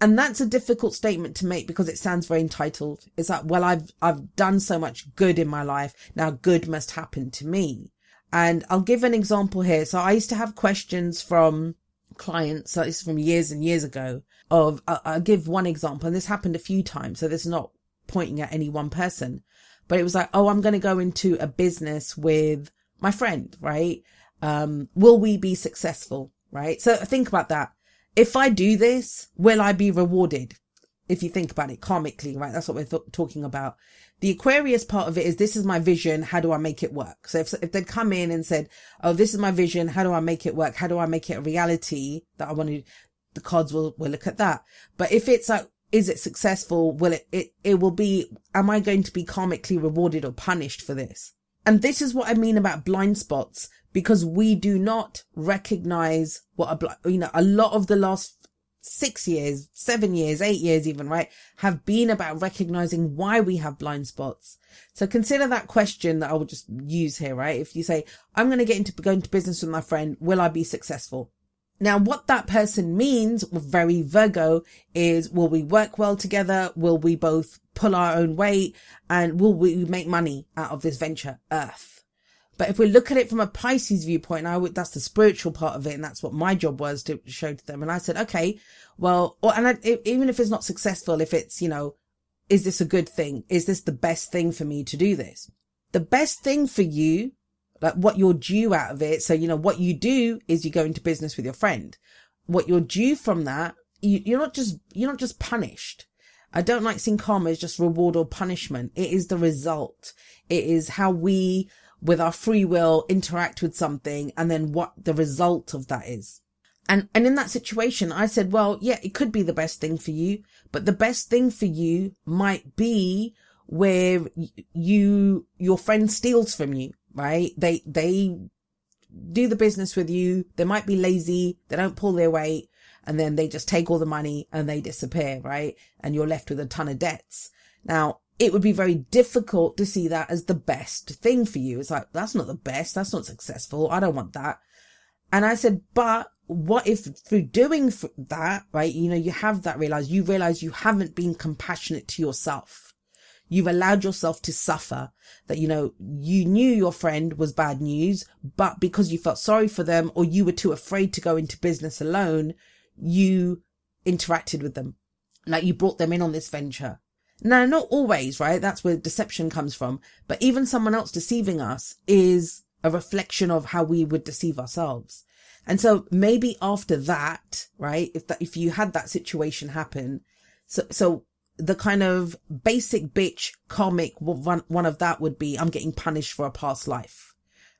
And that's a difficult statement to make because it sounds very entitled. It's like, well, I've, I've done so much good in my life. Now good must happen to me. And I'll give an example here. So I used to have questions from clients. So this is from years and years ago of, I'll give one example and this happened a few times. So this is not pointing at any one person, but it was like, oh, I'm going to go into a business with my friend, right? Um, will we be successful? Right. So think about that if I do this, will I be rewarded? If you think about it karmically, right? That's what we're th- talking about. The Aquarius part of it is this is my vision. How do I make it work? So if, if they'd come in and said, Oh, this is my vision. How do I make it work? How do I make it a reality that I want to, the cards will, will look at that. But if it's like, is it successful? Will it, it, it will be, am I going to be karmically rewarded or punished for this? And this is what I mean about blind spots because we do not recognize what a, you know, a lot of the last six years, seven years, eight years even, right, have been about recognizing why we have blind spots. So consider that question that I will just use here, right? If you say, I'm going to get into going to business with my friend, will I be successful? Now, what that person means, with very Virgo, is will we work well together? Will we both pull our own weight? And will we make money out of this venture? Earth. But if we look at it from a Pisces viewpoint, I would, that's the spiritual part of it. And that's what my job was to show to them. And I said, okay, well, or, and I, even if it's not successful, if it's, you know, is this a good thing? Is this the best thing for me to do this? The best thing for you, like what you're due out of it. So, you know, what you do is you go into business with your friend. What you're due from that, you, you're not just, you're not just punished. I don't like seeing karma as just reward or punishment. It is the result. It is how we with our free will interact with something and then what the result of that is. And, and in that situation, I said, well, yeah, it could be the best thing for you, but the best thing for you might be where you, your friend steals from you, right? They, they do the business with you. They might be lazy. They don't pull their weight and then they just take all the money and they disappear, right? And you're left with a ton of debts. Now, it would be very difficult to see that as the best thing for you. It's like, that's not the best. That's not successful. I don't want that. And I said, but what if through doing that, right? You know, you have that realize, you realize you haven't been compassionate to yourself. You've allowed yourself to suffer that, you know, you knew your friend was bad news, but because you felt sorry for them or you were too afraid to go into business alone, you interacted with them. Like you brought them in on this venture. Now, not always, right? That's where deception comes from. But even someone else deceiving us is a reflection of how we would deceive ourselves. And so maybe after that, right? If that, if you had that situation happen, so, so the kind of basic bitch karmic one, one of that would be, I'm getting punished for a past life,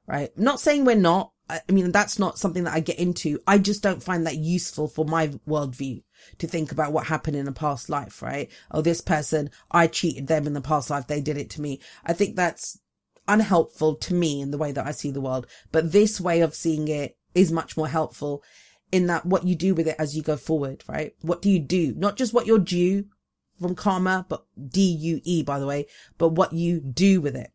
right? Not saying we're not. I mean, that's not something that I get into. I just don't find that useful for my worldview to think about what happened in a past life, right? Oh, this person, I cheated them in the past life. They did it to me. I think that's unhelpful to me in the way that I see the world. But this way of seeing it is much more helpful in that what you do with it as you go forward, right? What do you do? Not just what you're due from karma, but D-U-E, by the way, but what you do with it.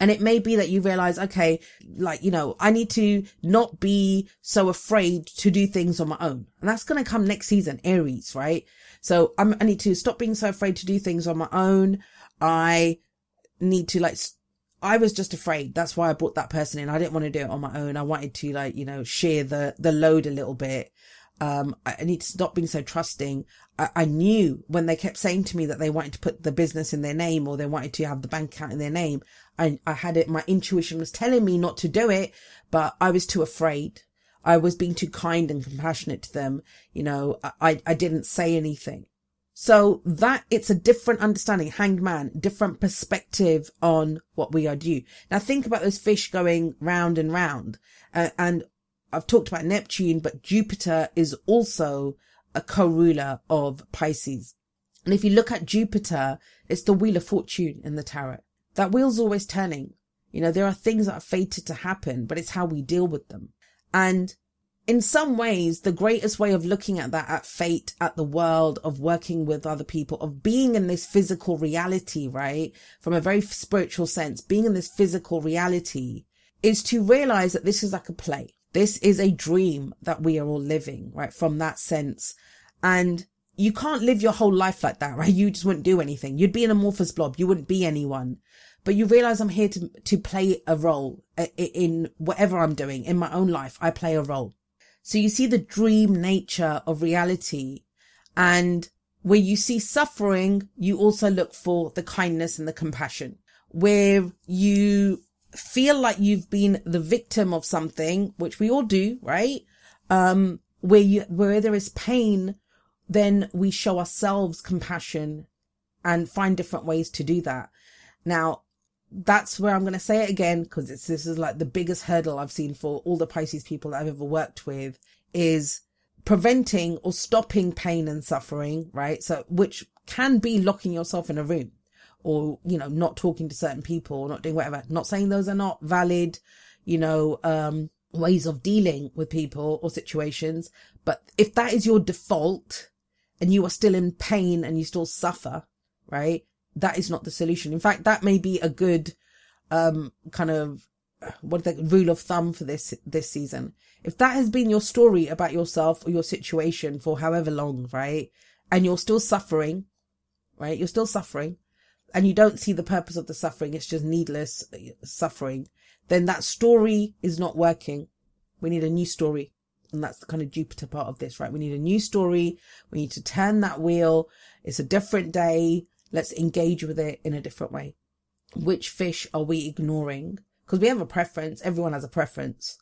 And it may be that you realize, okay, like, you know, I need to not be so afraid to do things on my own. And that's going to come next season, Aries, right? So I'm, I need to stop being so afraid to do things on my own. I need to like I was just afraid. That's why I brought that person in. I didn't want to do it on my own. I wanted to like, you know, share the, the load a little bit. Um, I need to stop being so trusting. I, I, knew when they kept saying to me that they wanted to put the business in their name or they wanted to have the bank account in their name. I, I had it. My intuition was telling me not to do it, but I was too afraid. I was being too kind and compassionate to them. You know, I, I didn't say anything. So that it's a different understanding, hanged man, different perspective on what we are due. Now think about those fish going round and round. Uh, and I've talked about Neptune, but Jupiter is also a co-ruler of Pisces. And if you look at Jupiter, it's the wheel of fortune in the tarot. That wheel's always turning. You know, there are things that are fated to happen, but it's how we deal with them. And in some ways, the greatest way of looking at that, at fate, at the world, of working with other people, of being in this physical reality, right? From a very spiritual sense, being in this physical reality is to realize that this is like a play. This is a dream that we are all living, right? From that sense. And you can't live your whole life like that, <laughs> right? You just wouldn't do anything. You'd be an amorphous blob. You wouldn't be anyone. But you realize I'm here to, to play a role uh, in whatever I'm doing in my own life. I play a role. So you see the dream nature of reality and where you see suffering, you also look for the kindness and the compassion. Where you feel like you've been the victim of something, which we all do, right? Um, where you, where there is pain, then we show ourselves compassion and find different ways to do that. Now, that's where I'm going to say it again because it's this is like the biggest hurdle I've seen for all the Pisces people that I've ever worked with is preventing or stopping pain and suffering, right? So, which can be locking yourself in a room or, you know, not talking to certain people or not doing whatever. Not saying those are not valid, you know, um, ways of dealing with people or situations. But if that is your default and you are still in pain and you still suffer, right? that is not the solution. In fact, that may be a good, um, kind of, what the rule of thumb for this, this season. If that has been your story about yourself or your situation for however long, right? And you're still suffering, right? You're still suffering and you don't see the purpose of the suffering. It's just needless suffering. Then that story is not working. We need a new story. And that's the kind of Jupiter part of this, right? We need a new story. We need to turn that wheel. It's a different day. Let's engage with it in a different way. Which fish are we ignoring? Because we have a preference. Everyone has a preference.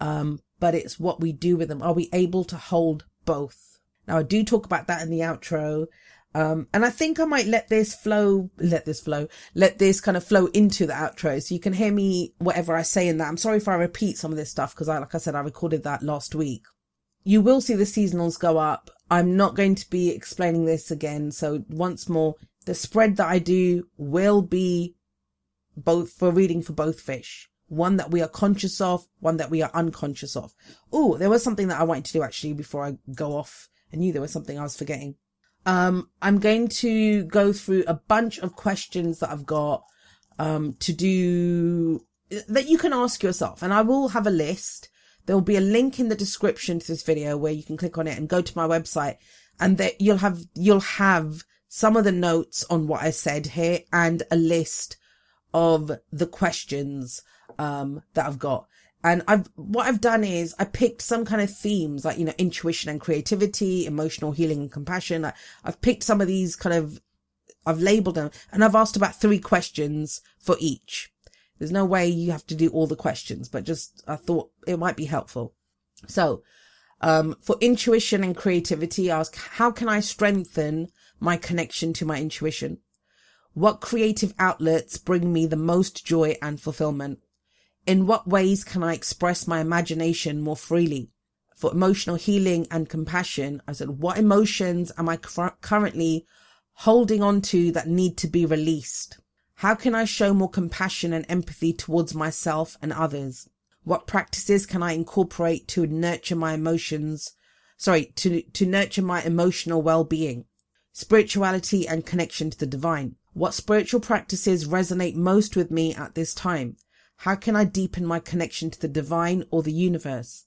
Um, but it's what we do with them. Are we able to hold both? Now I do talk about that in the outro. Um, and I think I might let this flow, let this flow, let this kind of flow into the outro. So you can hear me, whatever I say in that. I'm sorry if I repeat some of this stuff because I, like I said, I recorded that last week. You will see the seasonals go up. I'm not going to be explaining this again. So once more, the spread that I do will be both for reading for both fish. One that we are conscious of, one that we are unconscious of. Oh, there was something that I wanted to do actually before I go off. I knew there was something I was forgetting. Um, I'm going to go through a bunch of questions that I've got, um, to do that you can ask yourself and I will have a list. There will be a link in the description to this video where you can click on it and go to my website and that you'll have, you'll have some of the notes on what I said here and a list of the questions um, that I've got. And I've, what I've done is I picked some kind of themes like, you know, intuition and creativity, emotional healing and compassion. I, I've picked some of these kind of, I've labeled them and I've asked about three questions for each. There's no way you have to do all the questions, but just I thought it might be helpful. So, um, for intuition and creativity, ask, how can I strengthen my connection to my intuition? What creative outlets bring me the most joy and fulfillment? In what ways can I express my imagination more freely? For emotional healing and compassion, I said, what emotions am I currently holding on to that need to be released? How can I show more compassion and empathy towards myself and others? What practices can I incorporate to nurture my emotions? Sorry, to, to nurture my emotional well-being, spirituality and connection to the divine. What spiritual practices resonate most with me at this time? How can I deepen my connection to the divine or the universe?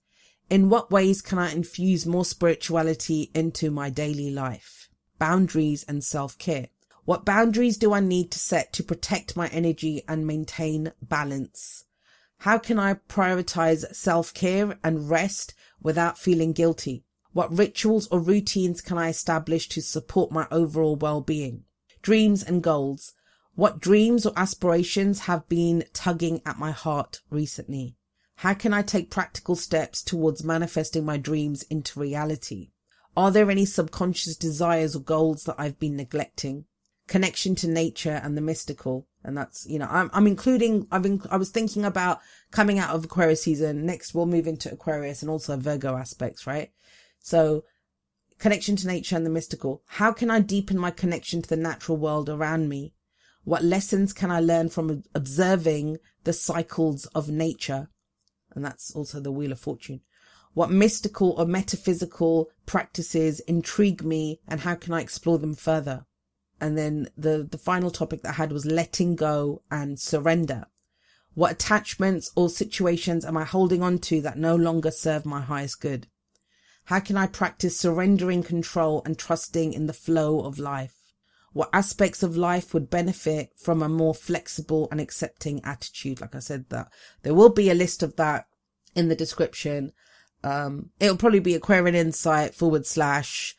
In what ways can I infuse more spirituality into my daily life? Boundaries and self-care. What boundaries do I need to set to protect my energy and maintain balance? How can I prioritize self care and rest without feeling guilty? What rituals or routines can I establish to support my overall well being? Dreams and goals. What dreams or aspirations have been tugging at my heart recently? How can I take practical steps towards manifesting my dreams into reality? Are there any subconscious desires or goals that I've been neglecting? Connection to nature and the mystical. And that's, you know, I'm, I'm including, I've been, I was thinking about coming out of Aquarius season. Next, we'll move into Aquarius and also Virgo aspects, right? So connection to nature and the mystical. How can I deepen my connection to the natural world around me? What lessons can I learn from observing the cycles of nature? And that's also the Wheel of Fortune. What mystical or metaphysical practices intrigue me and how can I explore them further? And then the, the final topic that I had was letting go and surrender. What attachments or situations am I holding on to that no longer serve my highest good? How can I practice surrendering control and trusting in the flow of life? What aspects of life would benefit from a more flexible and accepting attitude? Like I said, that there will be a list of that in the description. Um, it'll probably be Aquarian Insight forward slash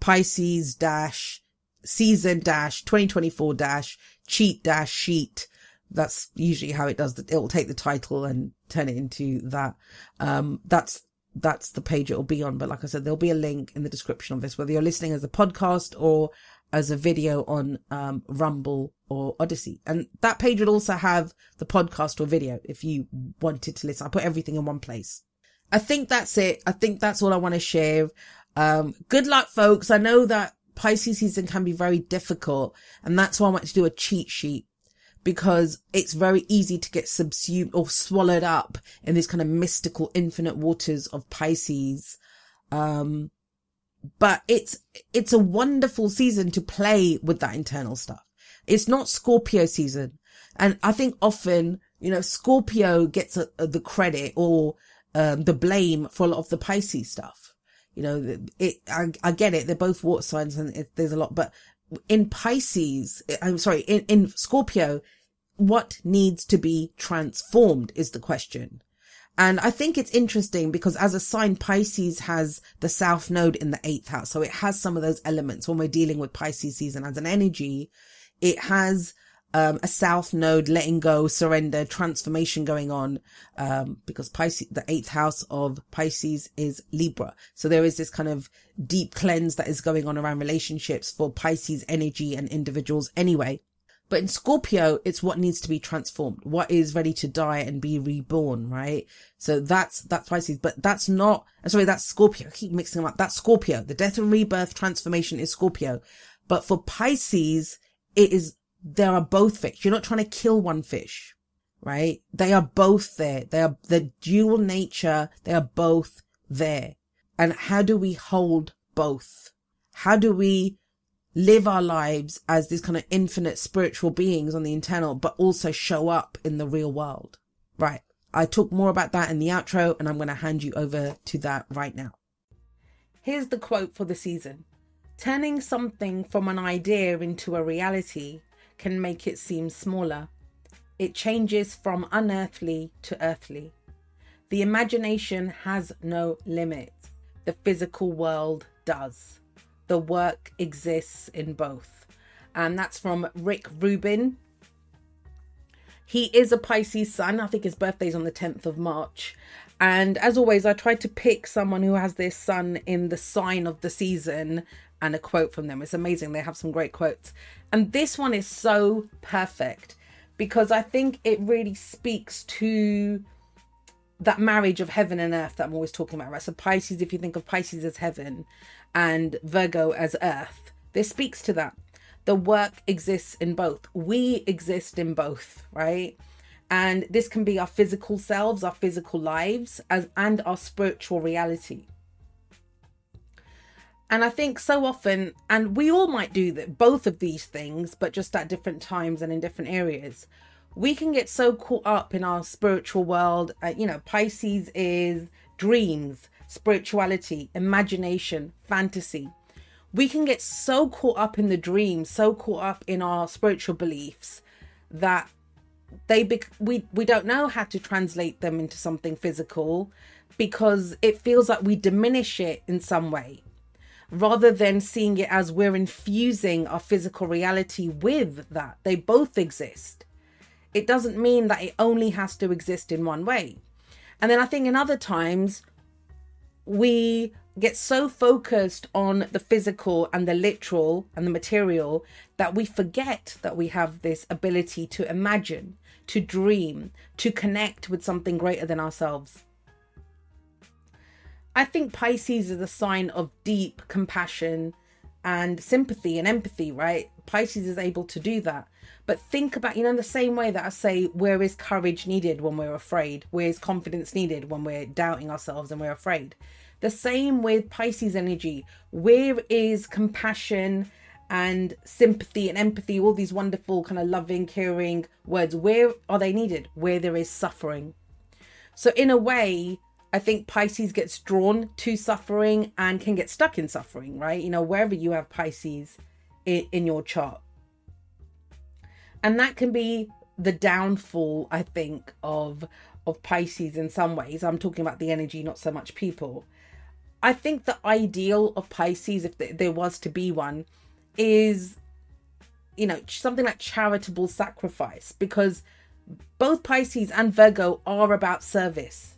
Pisces dash season dash 2024 dash cheat dash sheet. That's usually how it does. It will take the title and turn it into that. Um, that's, that's the page it will be on. But like I said, there'll be a link in the description of this, whether you're listening as a podcast or as a video on, um, Rumble or Odysee. And that page would also have the podcast or video if you wanted to listen. I put everything in one place. I think that's it. I think that's all I want to share. Um, good luck, folks. I know that Pisces season can be very difficult. And that's why I want to do a cheat sheet because it's very easy to get subsumed or swallowed up in this kind of mystical infinite waters of Pisces. Um, but it's, it's a wonderful season to play with that internal stuff. It's not Scorpio season. And I think often, you know, Scorpio gets a, a, the credit or um, the blame for a lot of the Pisces stuff you know, it, I, I get it. They're both water signs and it, there's a lot, but in Pisces, I'm sorry, in, in Scorpio, what needs to be transformed is the question. And I think it's interesting because as a sign, Pisces has the South Node in the eighth house. So it has some of those elements when we're dealing with Pisces season as an energy. It has um, a south node letting go, surrender, transformation going on, um, because Pisces, the eighth house of Pisces is Libra. So there is this kind of deep cleanse that is going on around relationships for Pisces energy and individuals anyway. But in Scorpio, it's what needs to be transformed, what is ready to die and be reborn, right? So that's, that's Pisces, but that's not, sorry, that's Scorpio. I keep mixing them up. That's Scorpio. The death and rebirth transformation is Scorpio. But for Pisces, it is there are both fish. You're not trying to kill one fish, right? They are both there. They are the dual nature. They are both there. And how do we hold both? How do we live our lives as these kind of infinite spiritual beings on the internal, but also show up in the real world? Right. I talk more about that in the outro and I'm going to hand you over to that right now. Here's the quote for the season. Turning something from an idea into a reality can make it seem smaller. It changes from unearthly to earthly. The imagination has no limit. The physical world does. The work exists in both. And that's from Rick Rubin. He is a Pisces sun. I think his birthday's on the 10th of March. And as always, I try to pick someone who has their sun in the sign of the season and a quote from them. It's amazing. They have some great quotes. And this one is so perfect because I think it really speaks to that marriage of heaven and earth that I'm always talking about, right? So Pisces, if you think of Pisces as heaven and Virgo as earth, this speaks to that. The work exists in both. We exist in both, right? And this can be our physical selves, our physical lives, as and our spiritual reality. And I think so often, and we all might do that, both of these things, but just at different times and in different areas. We can get so caught up in our spiritual world. Uh, you know, Pisces is dreams, spirituality, imagination, fantasy. We can get so caught up in the dreams, so caught up in our spiritual beliefs that they we we don't know how to translate them into something physical because it feels like we diminish it in some way rather than seeing it as we're infusing our physical reality with that they both exist it doesn't mean that it only has to exist in one way and then i think in other times we get so focused on the physical and the literal and the material that we forget that we have this ability to imagine to dream, to connect with something greater than ourselves. I think Pisces is a sign of deep compassion and sympathy and empathy, right? Pisces is able to do that. But think about, you know, in the same way that I say, where is courage needed when we're afraid? Where is confidence needed when we're doubting ourselves and we're afraid? The same with Pisces energy. Where is compassion and sympathy and empathy, all these wonderful kind of loving, caring words, where are they needed? Where there is suffering. So, in a way, I think Pisces gets drawn to suffering and can get stuck in suffering, right? You know, wherever you have Pisces in, in your chart. And that can be the downfall, I think, of of Pisces in some ways. I'm talking about the energy, not so much people. I think the ideal of Pisces, if there was to be one, is you know something like charitable sacrifice because both Pisces and Virgo are about service.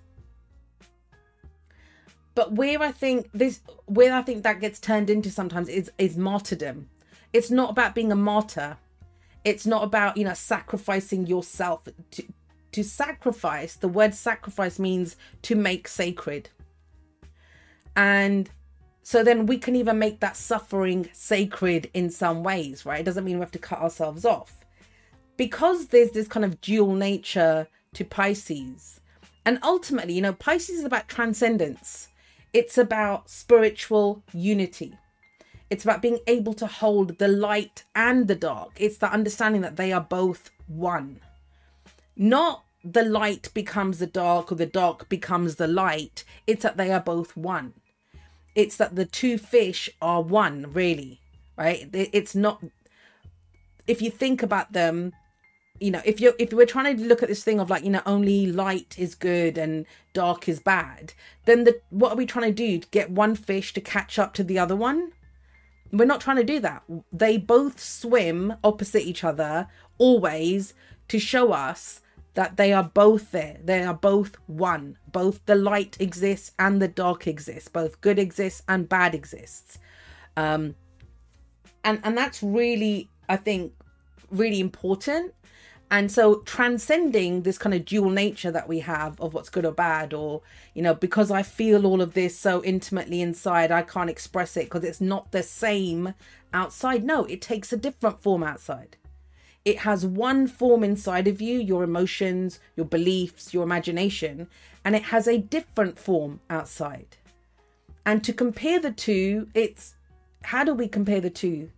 But where I think this where I think that gets turned into sometimes is is martyrdom. It's not about being a martyr. It's not about, you know, sacrificing yourself to to sacrifice. The word sacrifice means to make sacred. And so then we can even make that suffering sacred in some ways, right? It doesn't mean we have to cut ourselves off. Because there's this kind of dual nature to Pisces. And ultimately, you know, Pisces is about transcendence. It's about spiritual unity. It's about being able to hold the light and the dark. It's the understanding that they are both one. Not the light becomes the dark or the dark becomes the light. It's that they are both one it's that the two fish are one really right it's not if you think about them you know if you're if we're trying to look at this thing of like you know only light is good and dark is bad then the what are we trying to do get one fish to catch up to the other one we're not trying to do that they both swim opposite each other always to show us that they are both there. They are both one. Both the light exists and the dark exists. Both good exists and bad exists. Um, and and that's really, I think, really important. And so transcending this kind of dual nature that we have of what's good or bad, or you know, because I feel all of this so intimately inside, I can't express it because it's not the same outside. No, it takes a different form outside. It has one form inside of you, your emotions, your beliefs, your imagination, and it has a different form outside. And to compare the two, it's how do we compare the two?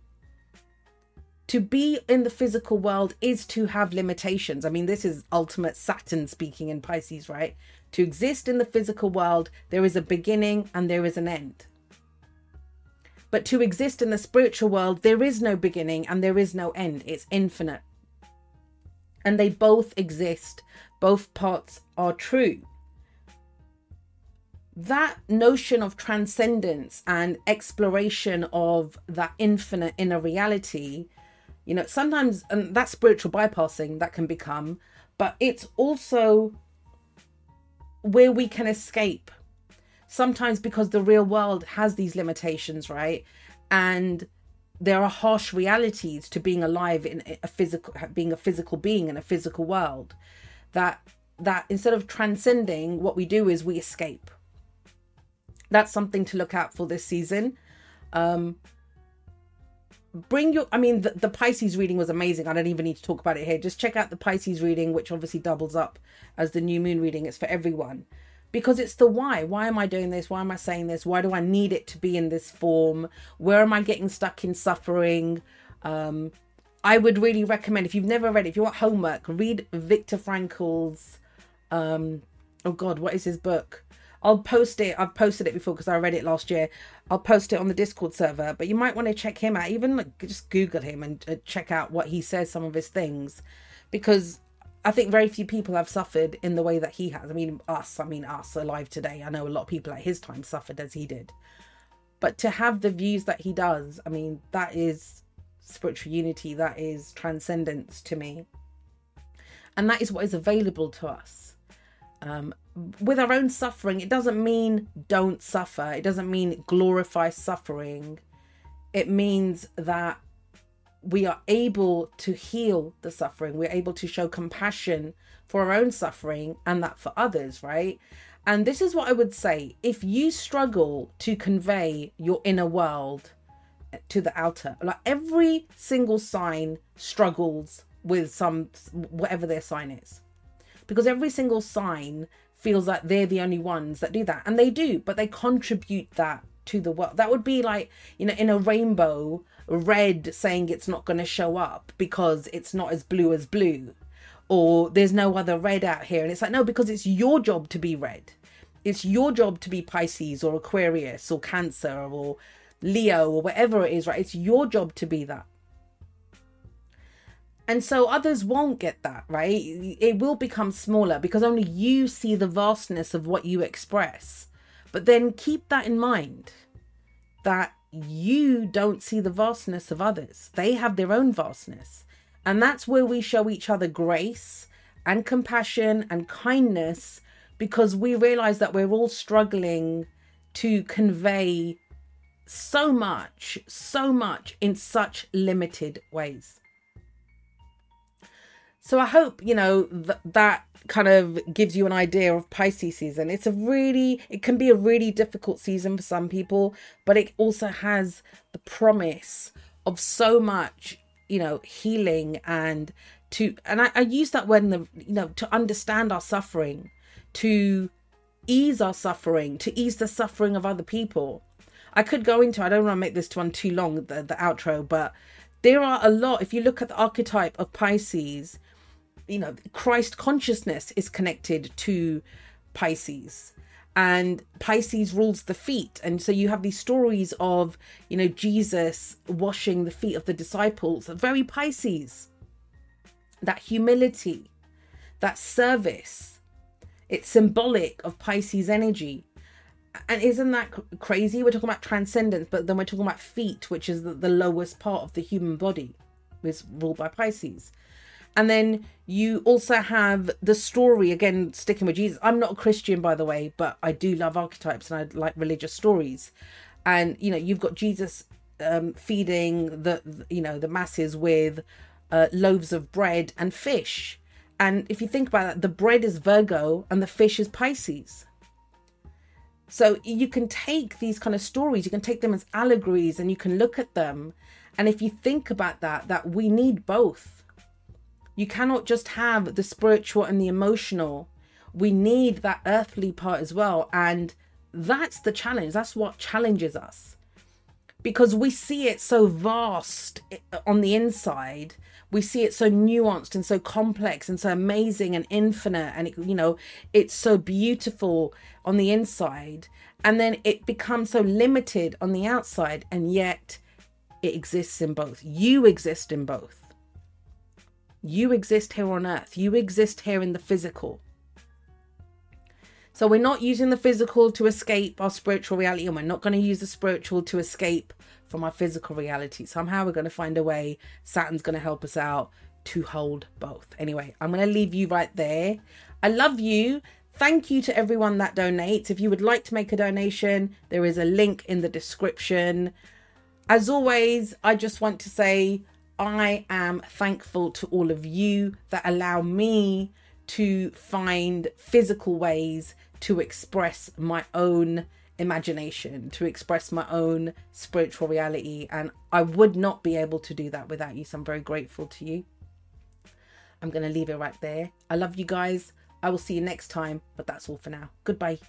To be in the physical world is to have limitations. I mean, this is ultimate Saturn speaking in Pisces, right? To exist in the physical world, there is a beginning and there is an end. But to exist in the spiritual world, there is no beginning and there is no end. It's infinite. And they both exist, both parts are true. That notion of transcendence and exploration of that infinite inner reality, you know, sometimes and that spiritual bypassing that can become, but it's also where we can escape sometimes because the real world has these limitations, right? And there are harsh realities to being alive in a physical being a physical being in a physical world that that instead of transcending what we do is we escape that's something to look out for this season um bring your i mean the, the pisces reading was amazing i don't even need to talk about it here just check out the pisces reading which obviously doubles up as the new moon reading it's for everyone because it's the why. Why am I doing this? Why am I saying this? Why do I need it to be in this form? Where am I getting stuck in suffering? Um, I would really recommend if you've never read if you want homework, read Viktor Frankl's. Um, oh God, what is his book? I'll post it. I've posted it before because I read it last year. I'll post it on the Discord server. But you might want to check him out. Even like, just Google him and uh, check out what he says. Some of his things, because I think very few people have suffered in the way that he has. I mean, us, I mean, us alive today. I know a lot of people at his time suffered as he did. But to have the views that he does, I mean, that is spiritual unity, that is transcendence to me. And that is what is available to us. Um, with our own suffering, it doesn't mean don't suffer, it doesn't mean glorify suffering. It means that we are able to heal the suffering. We're able to show compassion for our own suffering and that for others, right? And this is what I would say if you struggle to convey your inner world to the outer, like every single sign struggles with some, whatever their sign is, because every single sign feels like they're the only ones that do that. And they do, but they contribute that to the world. That would be like, you know, in a rainbow, red saying it's not going to show up because it's not as blue as blue. Or there's no other red out here. And it's like no because it's your job to be red. It's your job to be pisces or aquarius or cancer or leo or whatever it is right? It's your job to be that and so others won't get that right it will become smaller because only you see the vastness of what you express but then keep that in mind that you don't see the vastness of others. They have their own vastness. And that's where we show each other grace and compassion and kindness because we realize that we're all struggling to convey so much, so much in such limited ways. So I hope, you know, th- that kind of gives you an idea of Pisces season. It's a really, it can be a really difficult season for some people, but it also has the promise of so much, you know, healing and to, and I, I use that word in the, you know, to understand our suffering, to ease our suffering, to ease the suffering of other people. I could go into, I don't want to make this one too long, the, the outro, but there are a lot. If you look at the archetype of Pisces, you know, Christ consciousness is connected to Pisces and Pisces rules the feet. And so you have these stories of, you know, Jesus washing the feet of the disciples, very Pisces. That humility, that service, it's symbolic of Pisces energy. And isn't that crazy? We're talking about transcendence, but then we're talking about feet, which is the, the lowest part of the human body, is ruled by Pisces. And then you also have the story, again, sticking with Jesus. I'm not a Christian, by the way, but I do love archetypes and I like religious stories. And, you know, you've got Jesus um, feeding the, you know, the masses with uh, loaves of bread and fish. And if you think about that, the bread is Virgo and the fish is Pisces. So you can take these kind of stories, you can take them as allegories and you can look at them. And if you think about that, that we need both you cannot just have the spiritual and the emotional. We need that earthly part as well. And that's the challenge. That's what challenges us. because we see it so vast eh, on the inside we see it so nuanced and so complex and so amazing and infinite and it, you know it's so beautiful on the inside and then it becomes so limited on the outside and yet it exists in both you exist in both you exist here on earth you exist here in the physical so we're not using the physical to escape our spiritual reality, and we're not going to use the spiritual to escape from our physical reality. Somehow we're going to find a way. Saturn's going to help us out to hold both. Anyway, I'm going to leave you right there. I love you. Thank you to everyone that donates. If you would like to make a donation, there is a link in the description. As always, I just want to say I am thankful to all of you that allow me to find physical ways to express my own imagination, to express my own spiritual reality. And I would not be able to do that without you. So I'm very grateful to you. I'm going to leave it right there. I love you guys. I will see you next time, but that's all for now. Goodbye.